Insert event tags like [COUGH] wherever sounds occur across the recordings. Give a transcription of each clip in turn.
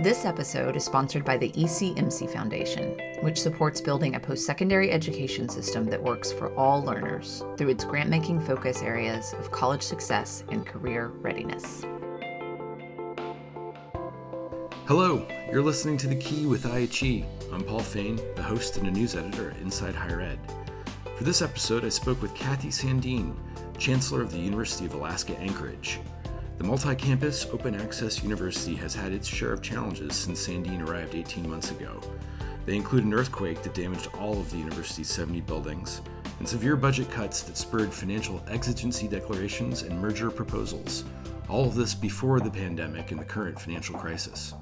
This episode is sponsored by the ECMC Foundation, which supports building a post secondary education system that works for all learners through its grant making focus areas of college success and career readiness. Hello, you're listening to The Key with IHE. I'm Paul Fain, the host and a news editor at Inside Higher Ed. For this episode, I spoke with Cathy Sandeen, Chancellor of the University of Alaska Anchorage. The multi campus open access university has had its share of challenges since Sandeen arrived 18 months ago. They include an earthquake that damaged all of the university's 70 buildings, and severe budget cuts that spurred financial exigency declarations and merger proposals. All of this before the pandemic and the current financial crisis.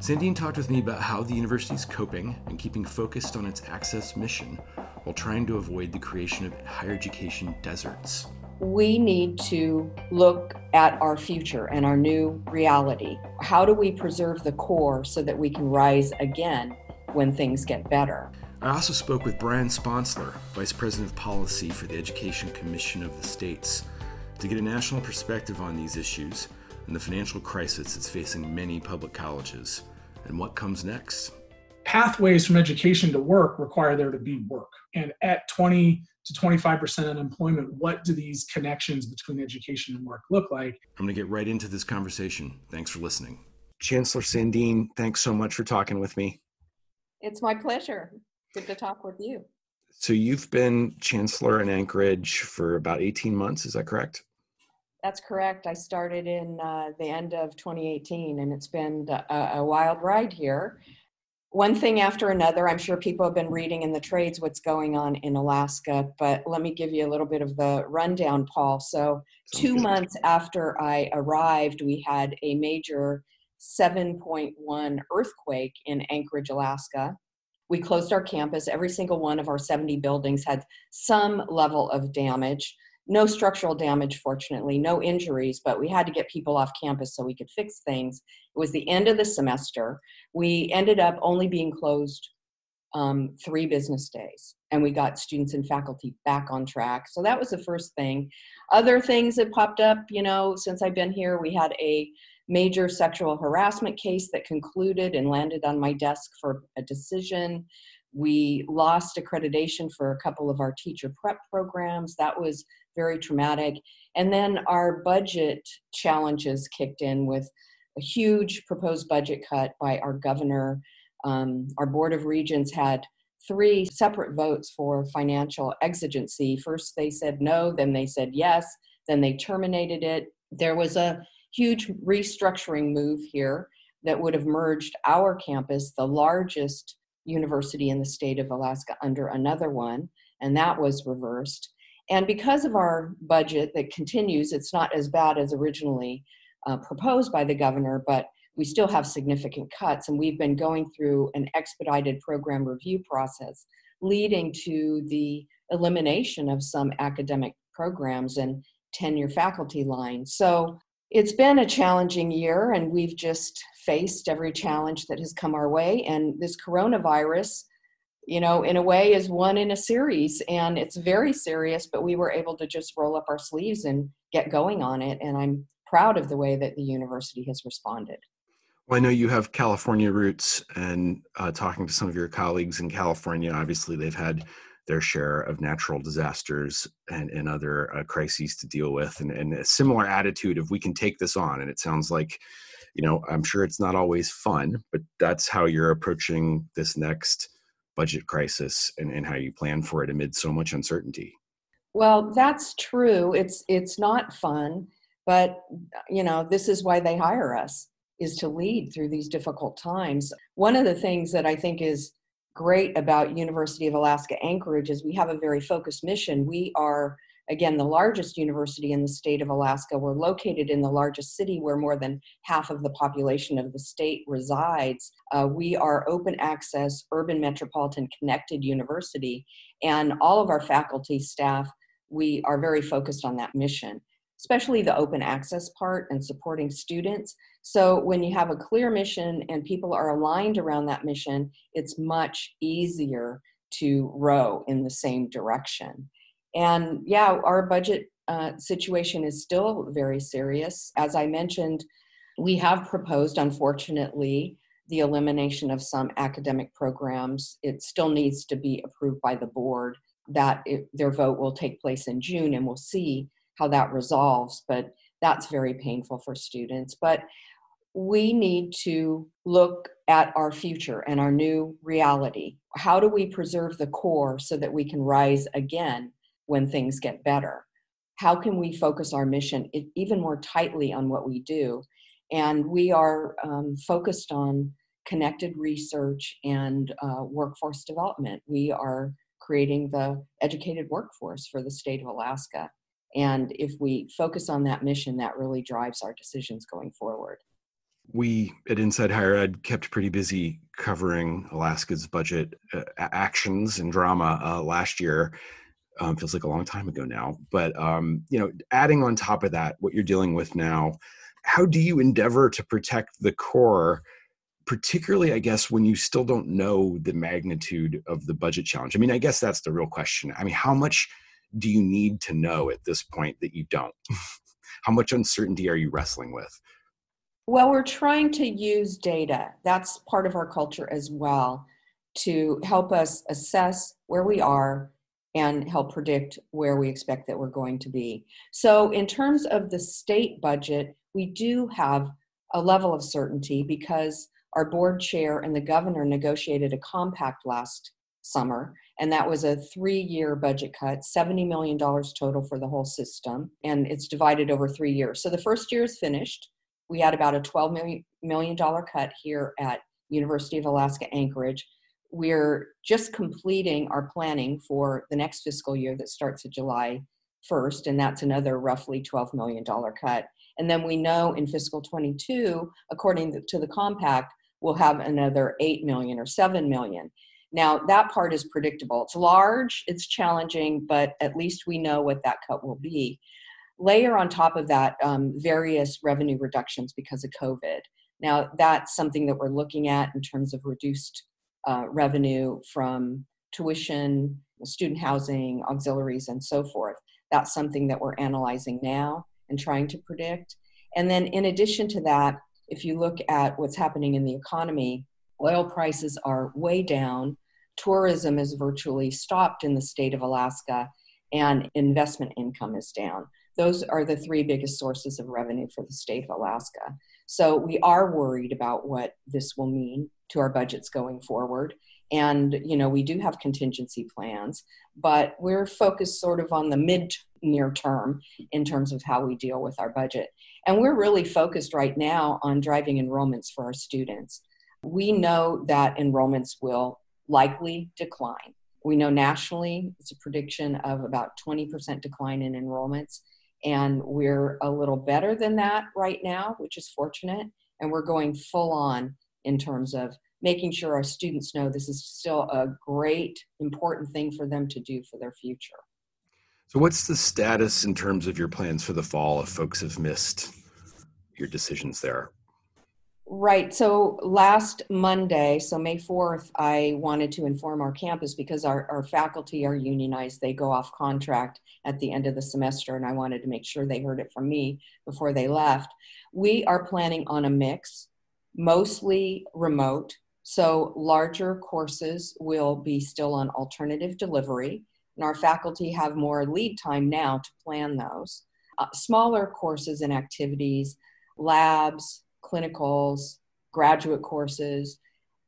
Sandeen talked with me about how the university is coping and keeping focused on its access mission while trying to avoid the creation of higher education deserts. We need to look at our future and our new reality. How do we preserve the core so that we can rise again when things get better? I also spoke with Brian Sponsler, Vice President of Policy for the Education Commission of the States, to get a national perspective on these issues and the financial crisis that's facing many public colleges and what comes next. Pathways from education to work require there to be work. And at 20 to 25% unemployment, what do these connections between education and work look like? I'm going to get right into this conversation. Thanks for listening. Chancellor Sandeen, thanks so much for talking with me. It's my pleasure. Good to talk with you. So, you've been Chancellor in Anchorage for about 18 months, is that correct? That's correct. I started in uh, the end of 2018, and it's been a, a, wild ride here. One thing after another, I'm sure people have been reading in the trades what's going on in Alaska, but let me give you a little bit of the rundown, Paul. So, two months after I arrived, we had a major 7.1 earthquake in Anchorage, Alaska. We closed our campus. Every single one of our 70 buildings had some level of damage no structural damage, fortunately, no injuries, but we had to get people off campus so we could fix things. It was the end of the semester. We ended up only being closed um, three business days, and we got students and faculty back on track. So that was the first thing. Other things that popped up, you know, since I've been here, we had a major sexual harassment case that concluded and landed on my desk for a decision. We lost accreditation for a couple of our teacher prep programs. That was very traumatic. And then our budget challenges kicked in with a huge proposed budget cut by our governor. Um, our Board of Regents had three separate votes for financial exigency. First, they said no, then they said yes, then they terminated it. There was a huge restructuring move here that would have merged our campus, the largest university in the state of Alaska, under another one, and that was reversed. And because of our budget that continues, it's not as bad as originally uh, proposed by the governor, but we still have significant cuts. And we've been going through an expedited program review process leading to the elimination of some academic programs and tenure faculty lines. So it's been a challenging year, and we've just faced every challenge that has come our way. And this coronavirus you know, in a way is one in a series and it's very serious, but we were able to just roll up our sleeves and get going on it. And I'm proud of the way that the university has responded. Well, I know you have California roots and uh, talking to some of your colleagues in California, obviously they've had their share of natural disasters and, and other uh, crises to deal with and, and a similar attitude of we can take this on. And it sounds like, you know, I'm sure it's not always fun, but that's how you're approaching this next budget crisis and, and how you plan for it amid so much uncertainty. Well that's true. It's it's not fun but you know this is why they hire us is to lead through these difficult times. One of the things that i think is great about university of alaska anchorage is we have a very focused mission. We are again, the largest university in the state of Alaska. We're located in the largest city where more than half of the population of the state resides. Uh, we are open access, urban metropolitan connected university, and all of our faculty staff, we are very focused on that mission, especially the open access part and supporting students. So when you have a clear mission and people are aligned around that mission, it's much easier to row in the same direction. And yeah, our budget uh, situation is still very serious. As I mentioned, We have proposed, unfortunately, the elimination of some academic programs. It still needs to be approved by the board. That it, their vote will take place in June, and we'll see how that resolves. But that's very painful for students. But we need to look at our future and our new reality. How do we preserve the core so that we can rise again when things get better? How can we focus our mission even more tightly on what we do? And we are um, focused on connected research and uh, workforce development. We are creating the educated workforce for the state of Alaska. And if we focus on that mission, that really drives our decisions going forward we at Inside Higher Ed kept pretty busy covering Alaska's budget uh, actions and drama uh, last year. Um, feels like a long time ago now, but um, you know, adding on top of that, what you're dealing with now, how do you endeavor to protect the core? particularly i guess when you still don't know the magnitude of the budget challenge i mean i guess that's the real question i mean how much do you need to know at this point that you don't [LAUGHS] how much uncertainty are you wrestling with well, we're trying to use data. That's part of our culture as well to help us assess where we are and help predict where we expect that we're going to be. So, in terms of the state budget, we do have a level of certainty because our board chair and the governor negotiated a compact last summer, and that was a three year budget cut, $70 million total for the whole system, and it's divided over three years. So, the first year is finished we had about a $12 million cut here at University of Alaska Anchorage. We're just completing our planning for the next fiscal year that starts at July 1st, and that's another roughly $12 million cut. And then we know in fiscal 22, according to the compact, we'll have another 8 million or 7 million. Now, that part is predictable. It's large, it's challenging, but at least we know what that cut will be layer on top of that um, various revenue reductions because of COVID. Now, that's something that we're looking at in terms of reduced uh, revenue from tuition, student housing, auxiliaries, and so forth. That's something that we're analyzing now and trying to predict. And then, in addition to that, if you look at what's happening in the economy, oil prices are way down, tourism is virtually stopped in the state of Alaska, and investment income is down. Those are the three biggest sources of revenue for the state of Alaska. So we are worried about what this will mean to our budgets going forward. And, you know, we do have contingency plans, but we're focused sort of on the mid near term in terms of how we deal with our budget. And we're really focused right now on driving enrollments for our students. We know that enrollments will likely decline. We know nationally it's a prediction of about 20% decline in enrollments. And we're a little better than that right now, which is fortunate. And we're going full on in terms of making sure our students know this is still a great, important thing for them to do for their future. So, what's the status in terms of your plans for the fall if folks have missed your decisions there? Right. So last Monday, so May 4th, I wanted to inform our campus because our, our faculty are unionized. They go off contract at the end of the semester, and I wanted to make sure they heard it from me before they left. We are planning on a mix, mostly remote. So larger courses will be still on alternative delivery, and our faculty have more lead time now to plan those. Uh, smaller courses and activities, labs, clinicals, graduate courses,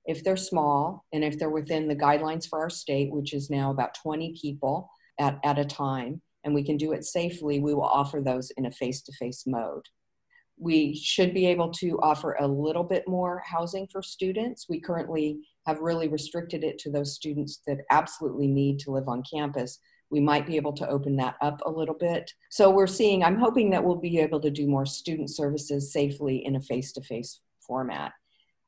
if they're small and if they're within the guidelines for our state, which is now about 20 people at, at a time, and we can do it safely, we will offer those in a face to face mode. We should be able to offer a little bit more housing for students. We currently have really restricted it to those students that absolutely need to live on campus we might be able to open that up a little bit. So we're seeing, I'm hoping that we'll be able to do more student services safely in a face to face format.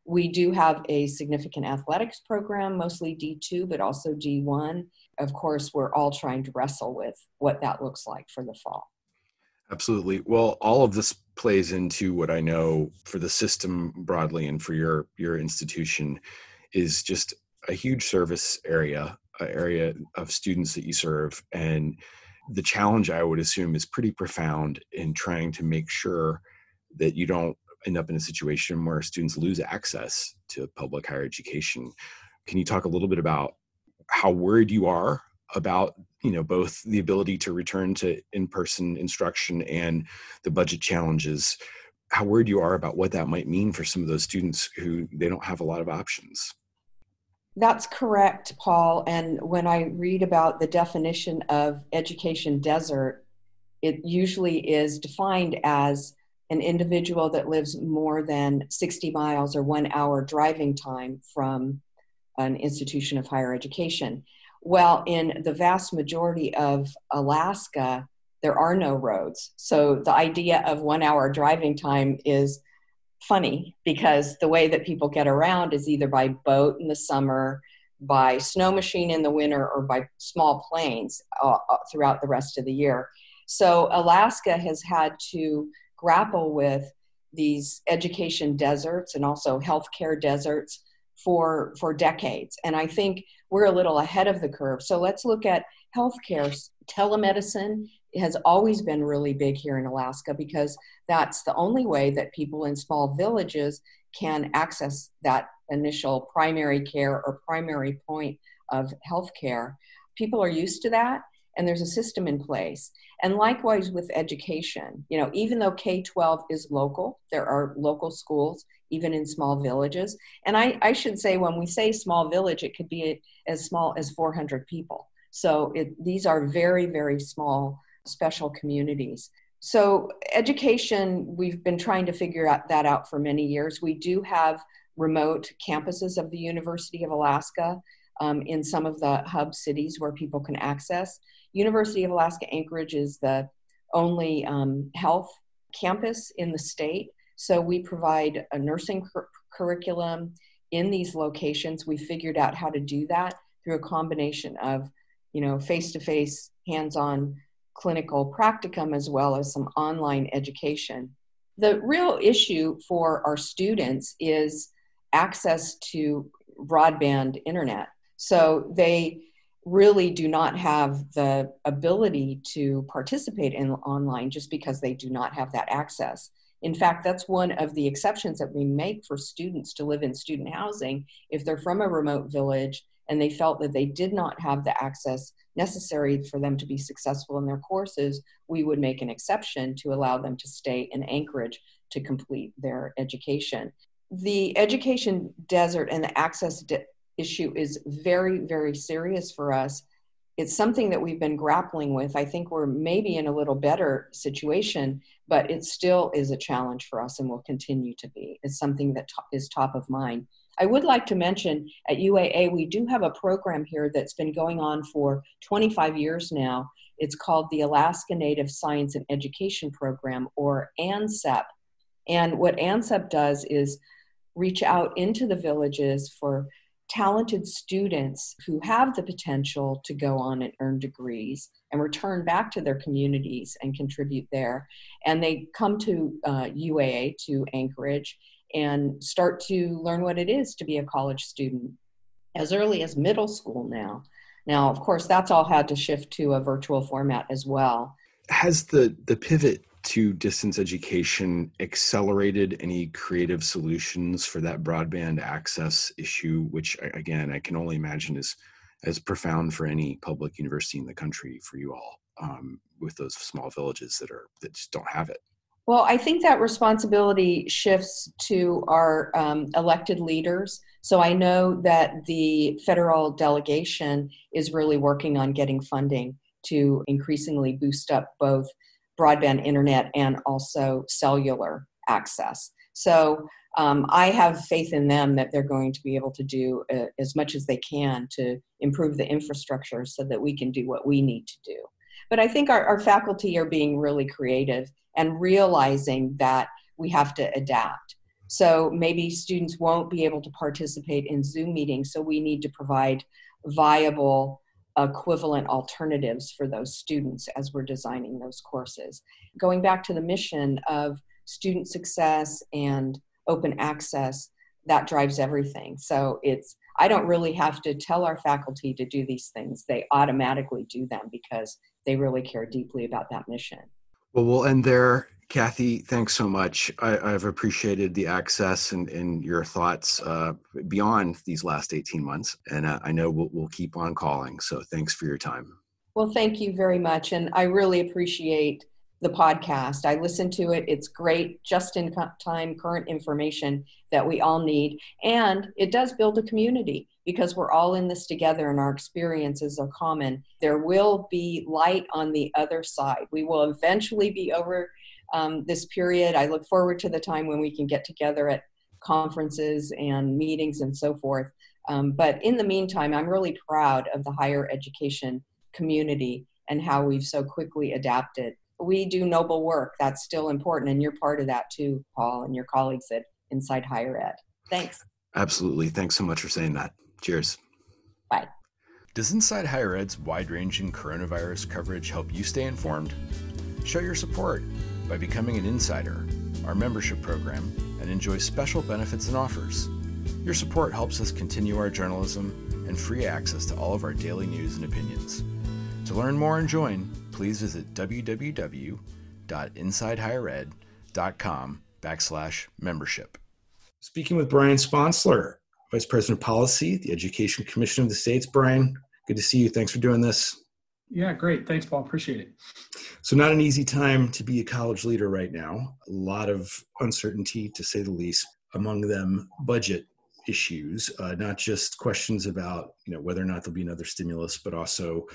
We do have a significant athletics program, mostly D2, but also D1. Of course, we're all trying to wrestle with what that looks like for the fall. Absolutely. Well, all of this plays into what I know for the system broadly and for your your institution is just a huge service area area of students that you serve and the challenge i would assume is pretty profound in trying to make sure that you don't end up in a situation where students lose access to public higher education. Can you talk a little bit about how worried you are about you know both the ability to return to in-person instruction and the budget challenges how worried you are about what that might mean for some of those students who they don't have a lot of options that's correct paul and when i read about the definition of education desert it usually is defined as an individual that lives more than 60 miles or one hour driving time from an institution of higher education. Well, in the vast majority of Alaska, there are no roads. So the idea of one hour driving time is funny because the way that people get around is either by boat in the summer, by snow machine in the winter, or by small planes uh, uh throughout the rest of the year. So Alaska has had to grapple with these education deserts and also healthcare deserts for for decades and i think we're a little ahead of the curve so let's look at healthcare telemedicine has always been really big here in alaska because that's the only way that people in small villages can access that initial primary care or primary point of healthcare people are used to that and there's a system in place. And likewise with education. You know even though k-12 is local there are local schools even in small villages. And i, I should say when we say small village it could be as small as 400 people. So it, these are very very small special communities so education we've been trying to figure out that out for many years we do have remote campuses of the university of alaska um, in some of the hub cities where people can access University of Alaska Anchorage is the only um, health campus in the state. So we provide a nursing cur- curriculum in these locations. We figured out how to do that through a combination of, you know, face-to-face, hands-on clinical practicum as well as some online education. The real issue for our students is access to broadband internet. So they really do not have the ability to participate in online just because they do not have that access. In fact, that's one of the exceptions that we make for students to live in student housing. If they're from a remote village and they felt that they did not have the access necessary for them to be successful in their courses, we would make an exception to allow them to stay in Anchorage to complete their education. The education desert and the access de- issue is very, very serious for us. It's something that we've been grappling with. I think we're maybe in a little better situation, but it still is a challenge for us and will continue to be. It's something that is top of mind. I would like to mention at UAA, we do have a program here that's been going on for 25 years now. It's called the Alaska Native Science and Education Program, or ANSEP. And what ANSEP does is reach out into the villages for talented students who have the potential to go on and earn degrees and return back to their communities and contribute there. And they come to uh, UAA, to Anchorage, and start to learn what it is to be a college student as early as middle school now. Now, of course, that's all had to shift to a virtual format as well. Has the, the pivot to distance education accelerated any creative solutions for that broadband access issue, which again, I can only imagine is as profound for any public university in the country for you all um, with those small villages that are that just don't have it. Well, I think that responsibility shifts to our um, elected leaders. So I know that the federal delegation is really working on getting funding to increasingly boost up both broadband internet and also cellular access. So um, I have faith in them that they're going to be able to do uh, as much as they can to improve the infrastructure so that we can do what we need to do. But I think our, our faculty are being really creative and realizing that we have to adapt. So maybe students won't be able to participate in Zoom meetings, so we need to provide viable equivalent alternatives for those students as we're designing those courses. Going back to the mission of student success and open access, that drives everything. So it's, I don't really have to tell our faculty to do these things. They automatically do them because they really care deeply about that mission. Well, we'll end there. Cathy, thanks so much. I, have appreciated the access and, and your thoughts uh, beyond these last 18 months. And uh, I know we'll, we'll keep on calling. So thanks for your time. Well, thank you very much. And I really appreciate the podcast. I listen to it. It's great, just in time, current information that we all need. And it does build a community because we're all in this together and our experiences are common. There will be light on the other side. We will eventually be over um, this period. I look forward to the time when we can get together at conferences and meetings and so forth. Um, but in the meantime, I'm really proud of the higher education community and how we've so quickly adapted we do noble work. That's still important. And you're part of that too, Paul, and your colleagues at Inside Higher Ed. Thanks. Absolutely. Thanks so much for saying that. Cheers. Bye. Does Inside Higher Ed's wide ranging coronavirus coverage help you stay informed? Show your support by becoming an insider, our membership program, and enjoy special benefits and offers. Your support helps us continue our journalism and free access to all of our daily news and opinions. To learn more and join, please visit www.insidehighered.com backslash membership. Speaking with Brian Sponsler, Vice President of Policy, the Education Commission of the States. Brian, good to see you. Thanks for doing this. Yeah, great. Thanks, Paul. Appreciate it. So, not an easy time to be a college leader right now. A lot of uncertainty, to say the least. Among them, budget issues, uh, not just questions about you know whether or not there'll be another stimulus, but also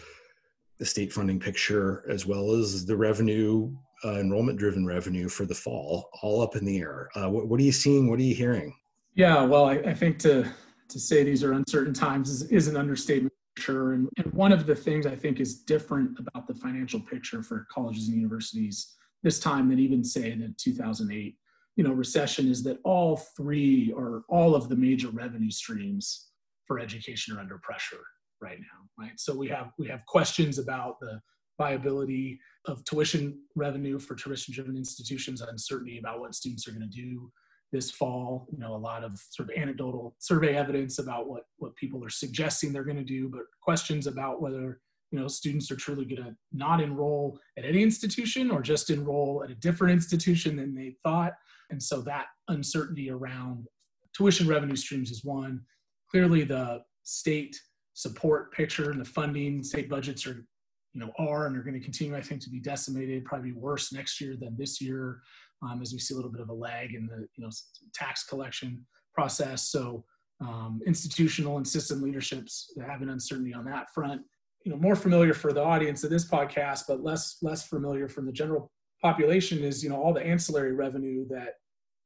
the state funding picture as well as the revenue uh, enrollment driven revenue for the fall all up in the air. Uh, what, what, are you seeing? What are you hearing? Yeah well i, I think to to say these are uncertain times is, is an understatement sure. And, and one of the things i think is different about the financial picture for colleges and universities this time than even say in the 2008 you know recession is that all three or all of the major revenue streams for education are under pressure right now, right? So we have we have questions about the viability of tuition revenue for tuition-driven institutions, uncertainty about what students are going to do this fall. You know, a lot of sort of anecdotal survey evidence about what what people are suggesting they're going to do, but questions about whether you know students are truly going to not enroll at any institution or just enroll at a different institution than they thought. And so that uncertainty around tuition revenue streams is one. Clearly, the state support picture and the funding state budgets are you know are and are going to continue i think to be decimated probably worse next year than this year um, as we see a little bit of a lag in the you know tax collection process. So um, institutional and system leaderships have an uncertainty on that front. You know more familiar for the audience of this podcast but less less familiar from the general population is you know all the ancillary revenue that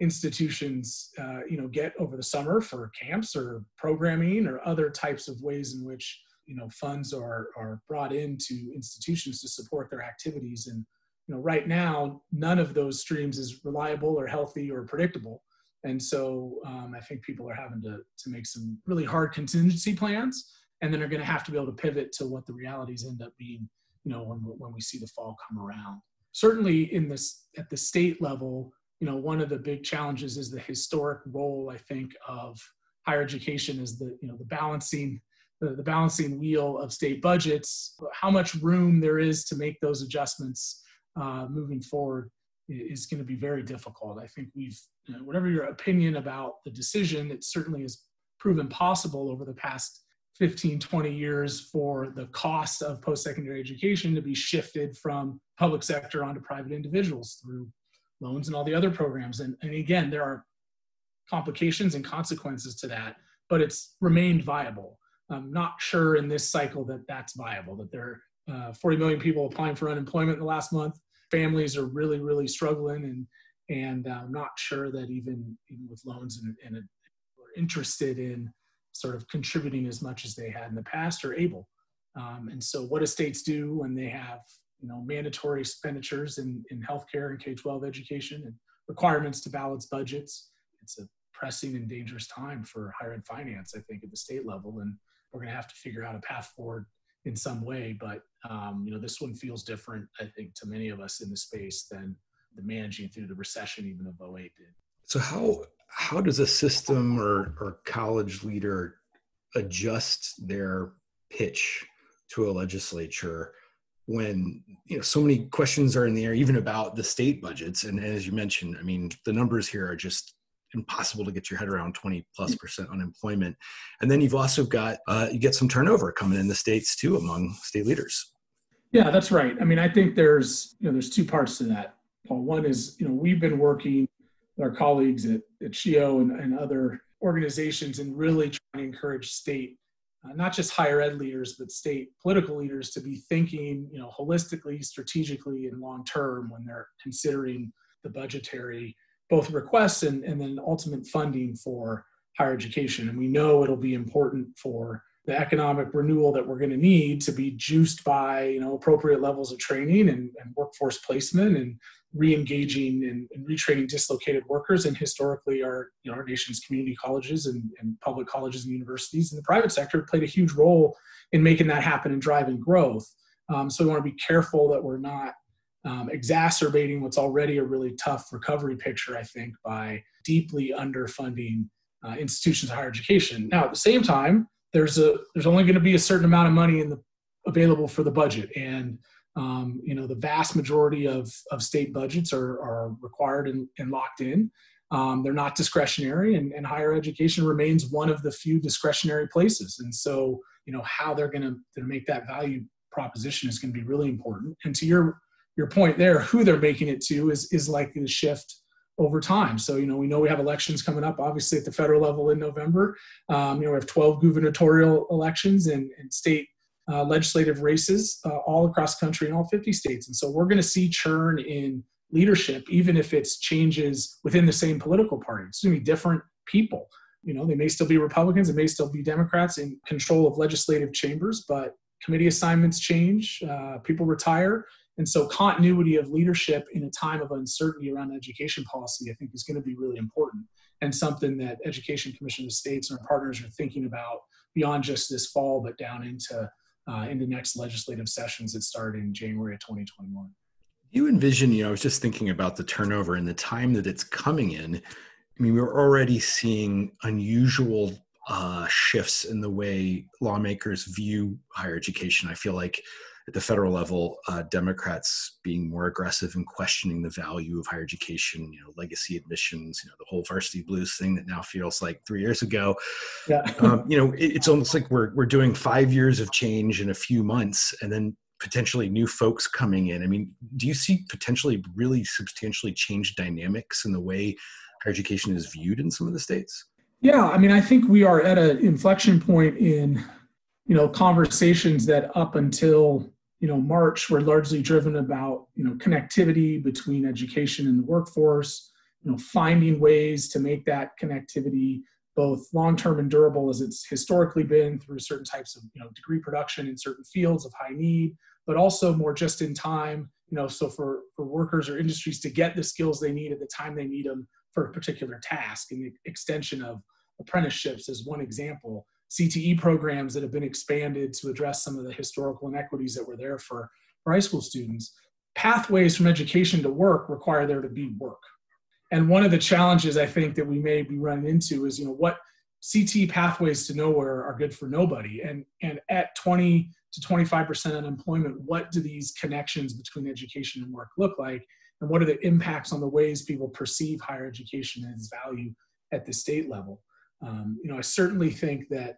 institutions uh, you know get over the summer for camps or programming or other types of ways in which you know funds are are brought into institutions to support their activities. And you know right now none of those streams is reliable or healthy or predictable. And so um, i think people are having to to make some really hard contingency plans and then are going to have to be able to pivot to what the realities end up being you know when, when we see the fall come around. Certainly in this at the state level you know, one of the big challenges is the historic role, I think, of higher education is the, you know, the balancing, the, the balancing wheel of state budgets, how much room there is to make those adjustments uh, moving forward is going to be very difficult. I think we've, you know, whatever your opinion about the decision, it certainly has proven possible over the past 15, 20 years for the cost of post-secondary education to be shifted from public sector onto private individuals through loans and all the other programs. And, and again, there are complications and consequences to that, but it's remained viable. I'm not sure in this cycle that that's viable, that there are uh, 40 million people applying for unemployment in the last month. Families are really, really struggling and and I'm not sure that even even with loans and, and are interested in sort of contributing as much as they had in the past or able. Um, and so what do states do when they have you know, mandatory expenditures in, in healthcare and K-12 education and requirements to balance budgets. It's a pressing and dangerous time for higher ed finance, I think, at the state level. And we're going to have to figure out a path forward in some way. But, um, you know, this one feels different, I think, to many of us in the space than the managing through the recession even of 08 did. So how, how does a system or, or college leader adjust their pitch to a legislature when you know so many questions are in the air even about the state budgets. And as you mentioned i mean the numbers here are just impossible to get your head around 20 mm. percent unemployment. And then you've also got uh, you get some turnover coming in the states too among state leaders. Yeah that's right. I mean i think there's you know there's two parts to that paul. One is you know we've been working with our colleagues at, at SHEEO and, and other organizations and really trying to encourage state uh, not just higher ed leaders, but state political leaders to be thinking, you know, holistically, strategically, and long term when they're considering the budgetary both requests and, and then ultimate funding for higher education. And we know it'll be important for the economic renewal that we're going to need to be juiced by you know appropriate levels of training and, and workforce placement and re-engaging and, and, retraining dislocated workers and historically our you know our nation's community colleges and, and public colleges and universities. And the private sector played a huge role in making that happen and driving growth. Um, so we want to be careful that we're not um, exacerbating what's already a really tough recovery picture i think by deeply underfunding uh, institutions of higher education. Now at the same time there's a there's only going to be a certain amount of money in the available for the budget. And um, you know the vast majority of, of state budgets are, are required and, and locked in um, they're not discretionary and, and, higher education remains one of the few discretionary places and so you know how they're going to make that value proposition is going to be really important and to your your point there who they're making it to is is likely to shift over time. So, you know, we know we have elections coming up, obviously at the federal level in November. Um, you know, we have 12 gubernatorial elections and, and state uh, legislative races uh, all across country in all 50 states. And so we're going to see churn in leadership, even if it's changes within the same political party. It's going to be different people. You know, they may still be Republicans, they may still be Democrats in control of legislative chambers, but committee assignments change, uh, people retire, and so continuity of leadership in a time of uncertainty around education policy, I think is going to be really important and something that Education Commission of States and our partners are thinking about beyond just this fall, but down into uh, the next legislative sessions that start in January of 2021. You envision, you know, I was just thinking about the turnover and the time that it's coming in. I mean, we're already seeing unusual uh, shifts in the way lawmakers view higher education. I feel like at the federal level, uh, Democrats being more aggressive in questioning the value of higher education, you know, legacy admissions, you know, the whole varsity blues thing that now feels like three years ago. Yeah. um, you know, it, it's almost like we're, we're doing five years of change in a few months and then potentially new folks coming in. I mean, do you see potentially really substantially changed dynamics in the way higher education is viewed in some of the states? Yeah, I mean, I think we are at an inflection point in, you know, conversations that up until you know, March were largely driven about, you know, connectivity between education and the workforce, you know, finding ways to make that connectivity both long-term and durable as it's historically been through certain types of, you know, degree production in certain fields of high need, but also more just in time, you know, so for, for workers or industries to get the skills they need at the time they need them for a particular task and the extension of apprenticeships is one example CTE programs that have been expanded to address some of the historical inequities that were there for, for high school students. Pathways from education to work require there to be work. And one of the challenges I think that we may be running into is, you know, what CTE pathways to nowhere are good for nobody. And, and at 20 to 25% unemployment, what do these connections between education and work look like? And what are the impacts on the ways people perceive higher education and its value at the state level? Um, you know, I certainly think that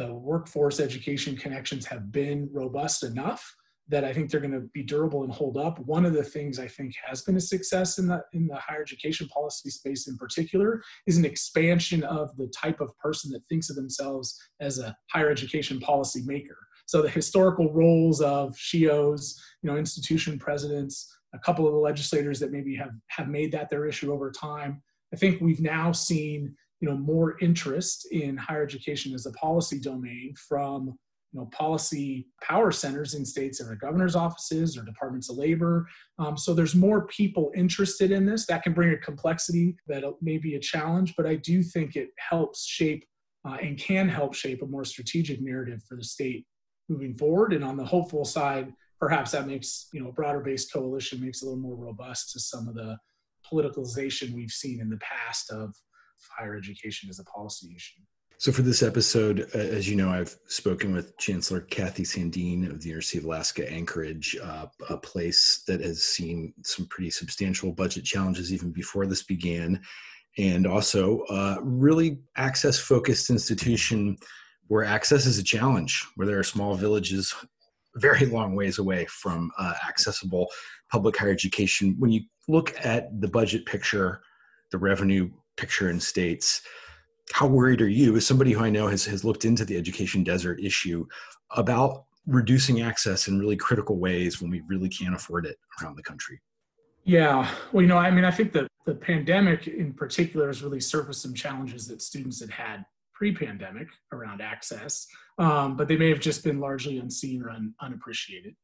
the workforce education connections have been robust enough that I think they're going to be durable and hold up. One of the things I think has been a success in the in the higher education policy space in particular is an expansion of the type of person that thinks of themselves as a higher education policy maker. So the historical roles of SHEEOs, you know, institution presidents, a couple of the legislators that maybe have have made that their issue over time. I think we've now seen you know more interest in higher education as a policy domain from you know policy power centers in states and the governor's offices or departments of labor. Um, so there's more people interested in this. That can bring a complexity that may be a challenge but i do think it helps shape uh, and can help shape a more strategic narrative for the state moving forward. And on the hopeful side perhaps that makes you know a broader based coalition makes a little more robust to some of the politicalization we've seen in the past of higher education as a policy issue. So, for this episode, uh, as you know, I've spoken with Chancellor Cathy Sandeen of the University of Alaska Anchorage, uh, a place that has seen some pretty substantial budget challenges even before this began, and also a really access focused institution where access is a challenge, where there are small villages very long ways away from uh, accessible public higher education. When you look at the budget picture, the revenue picture in states, how worried are you, as somebody who I know has, has looked into the education desert issue, about reducing access in really critical ways when we really can't afford it around the country? Yeah, well, you know, I mean, I think that the pandemic in particular has really surfaced some challenges that students had had pre-pandemic around access, um, but they may have just been largely unseen or un- unappreciated.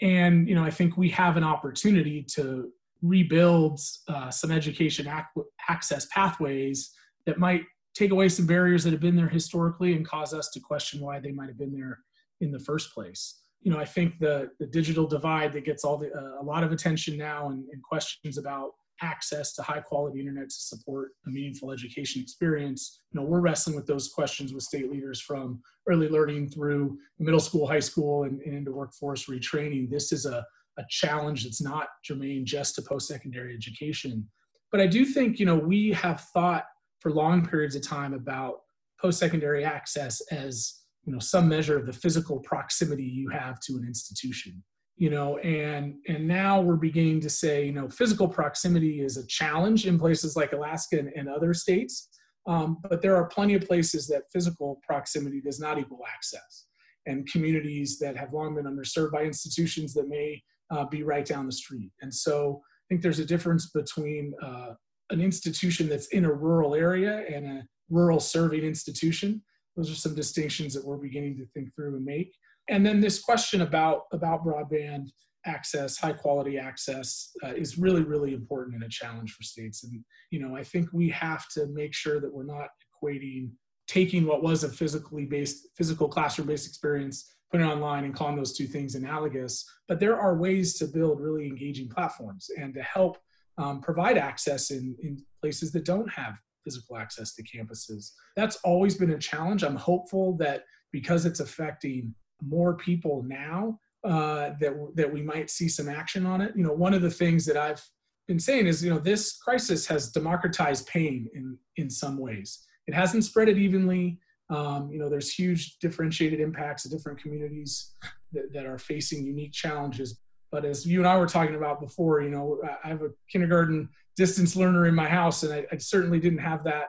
And you know, I think we have an opportunity to rebuild uh, some education ac- access pathways that might take away some barriers that have been there historically and cause us to question why they might have been there in the first place. You know, I think the the digital divide that gets all the uh, a lot of attention now and, and questions about access to high quality internet to support a meaningful education experience. You know, we're wrestling with those questions with state leaders from early learning through middle school, high school, and, and into workforce retraining. This is a, a challenge that's not germane just to post-secondary education. But I do think, you know, we have thought for long periods of time about post-secondary access as you know some measure of the physical proximity you have to an institution you know and and now we're beginning to say you know physical proximity is a challenge in places like alaska and, and other states um, but there are plenty of places that physical proximity does not equal access and communities that have long been underserved by institutions that may uh, be right down the street and so i think there's a difference between uh, an institution that's in a rural area and a rural serving institution. Those are some distinctions that we're beginning to think through and make. And then this question about, about broadband access, high quality access uh, is really, really important and a challenge for states. And, you know, I think we have to make sure that we're not equating taking what was a physically based, physical classroom based experience, putting it online and calling those two things analogous. But there are ways to build really engaging platforms and to help um, provide access in, in places that don't have physical access to campuses. That's always been a challenge. I'm hopeful that because it's affecting more people now, uh, that that we might see some action on it. You know, one of the things that I've been saying is, you know, this crisis has democratized pain in in some ways. It hasn't spread it evenly. Um, you know, there's huge differentiated impacts of different communities that, that are facing unique challenges. But as you and I were talking about before, you know, I have a kindergarten distance learner in my house, and I, I certainly didn't have that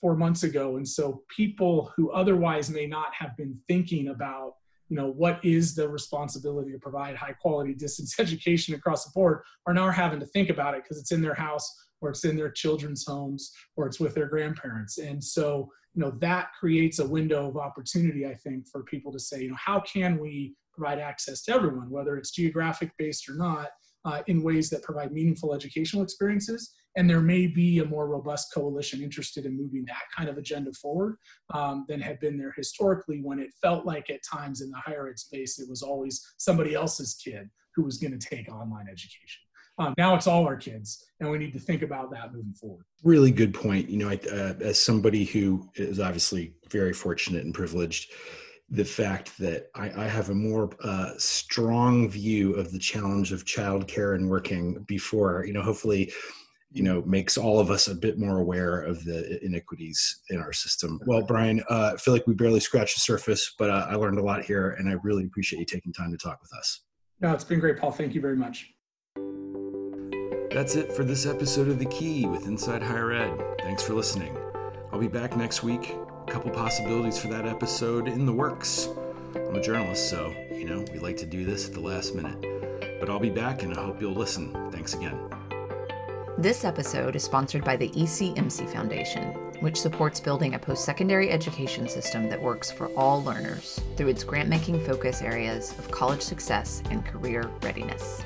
four months ago. And so people who otherwise may not have been thinking about, you know, what is the responsibility to provide high quality distance [LAUGHS] education across the board are now having to think about it because it's in their house or it's in their children's homes or it's with their grandparents. And so, you know, that creates a window of opportunity, I think, for people to say, you know, how can we provide access to everyone, whether it's geographic based or not, uh, in ways that provide meaningful educational experiences. And there may be a more robust coalition interested in moving that kind of agenda forward um, than had been there historically when it felt like at times in the higher ed space it was always somebody else's kid who was going to take online education. Um, now it's all our kids, and we need to think about that moving forward. Really good point. You know, I, uh, as somebody who is obviously very fortunate and privileged the fact that I, I have a more uh, strong view of the challenge of childcare and working before, you know, hopefully, you know, makes all of us a bit more aware of the inequities in our system. Well, Brian, uh, I feel like we barely scratched the surface, but uh, I learned a lot here, and I really appreciate you taking time to talk with us. No, it's been great, Paul. Thank you very much. That's it for this episode of The Key with Inside Higher Ed. Thanks for listening. I'll be back next week a couple possibilities for that episode in the works. I'm a journalist, so, you know, we like to do this at the last minute. But I'll be back and I hope you'll listen. Thanks again. This episode is sponsored by the ECMC Foundation, which supports building a post secondary education system that works for all learners through its grant making focus areas of college success and career readiness.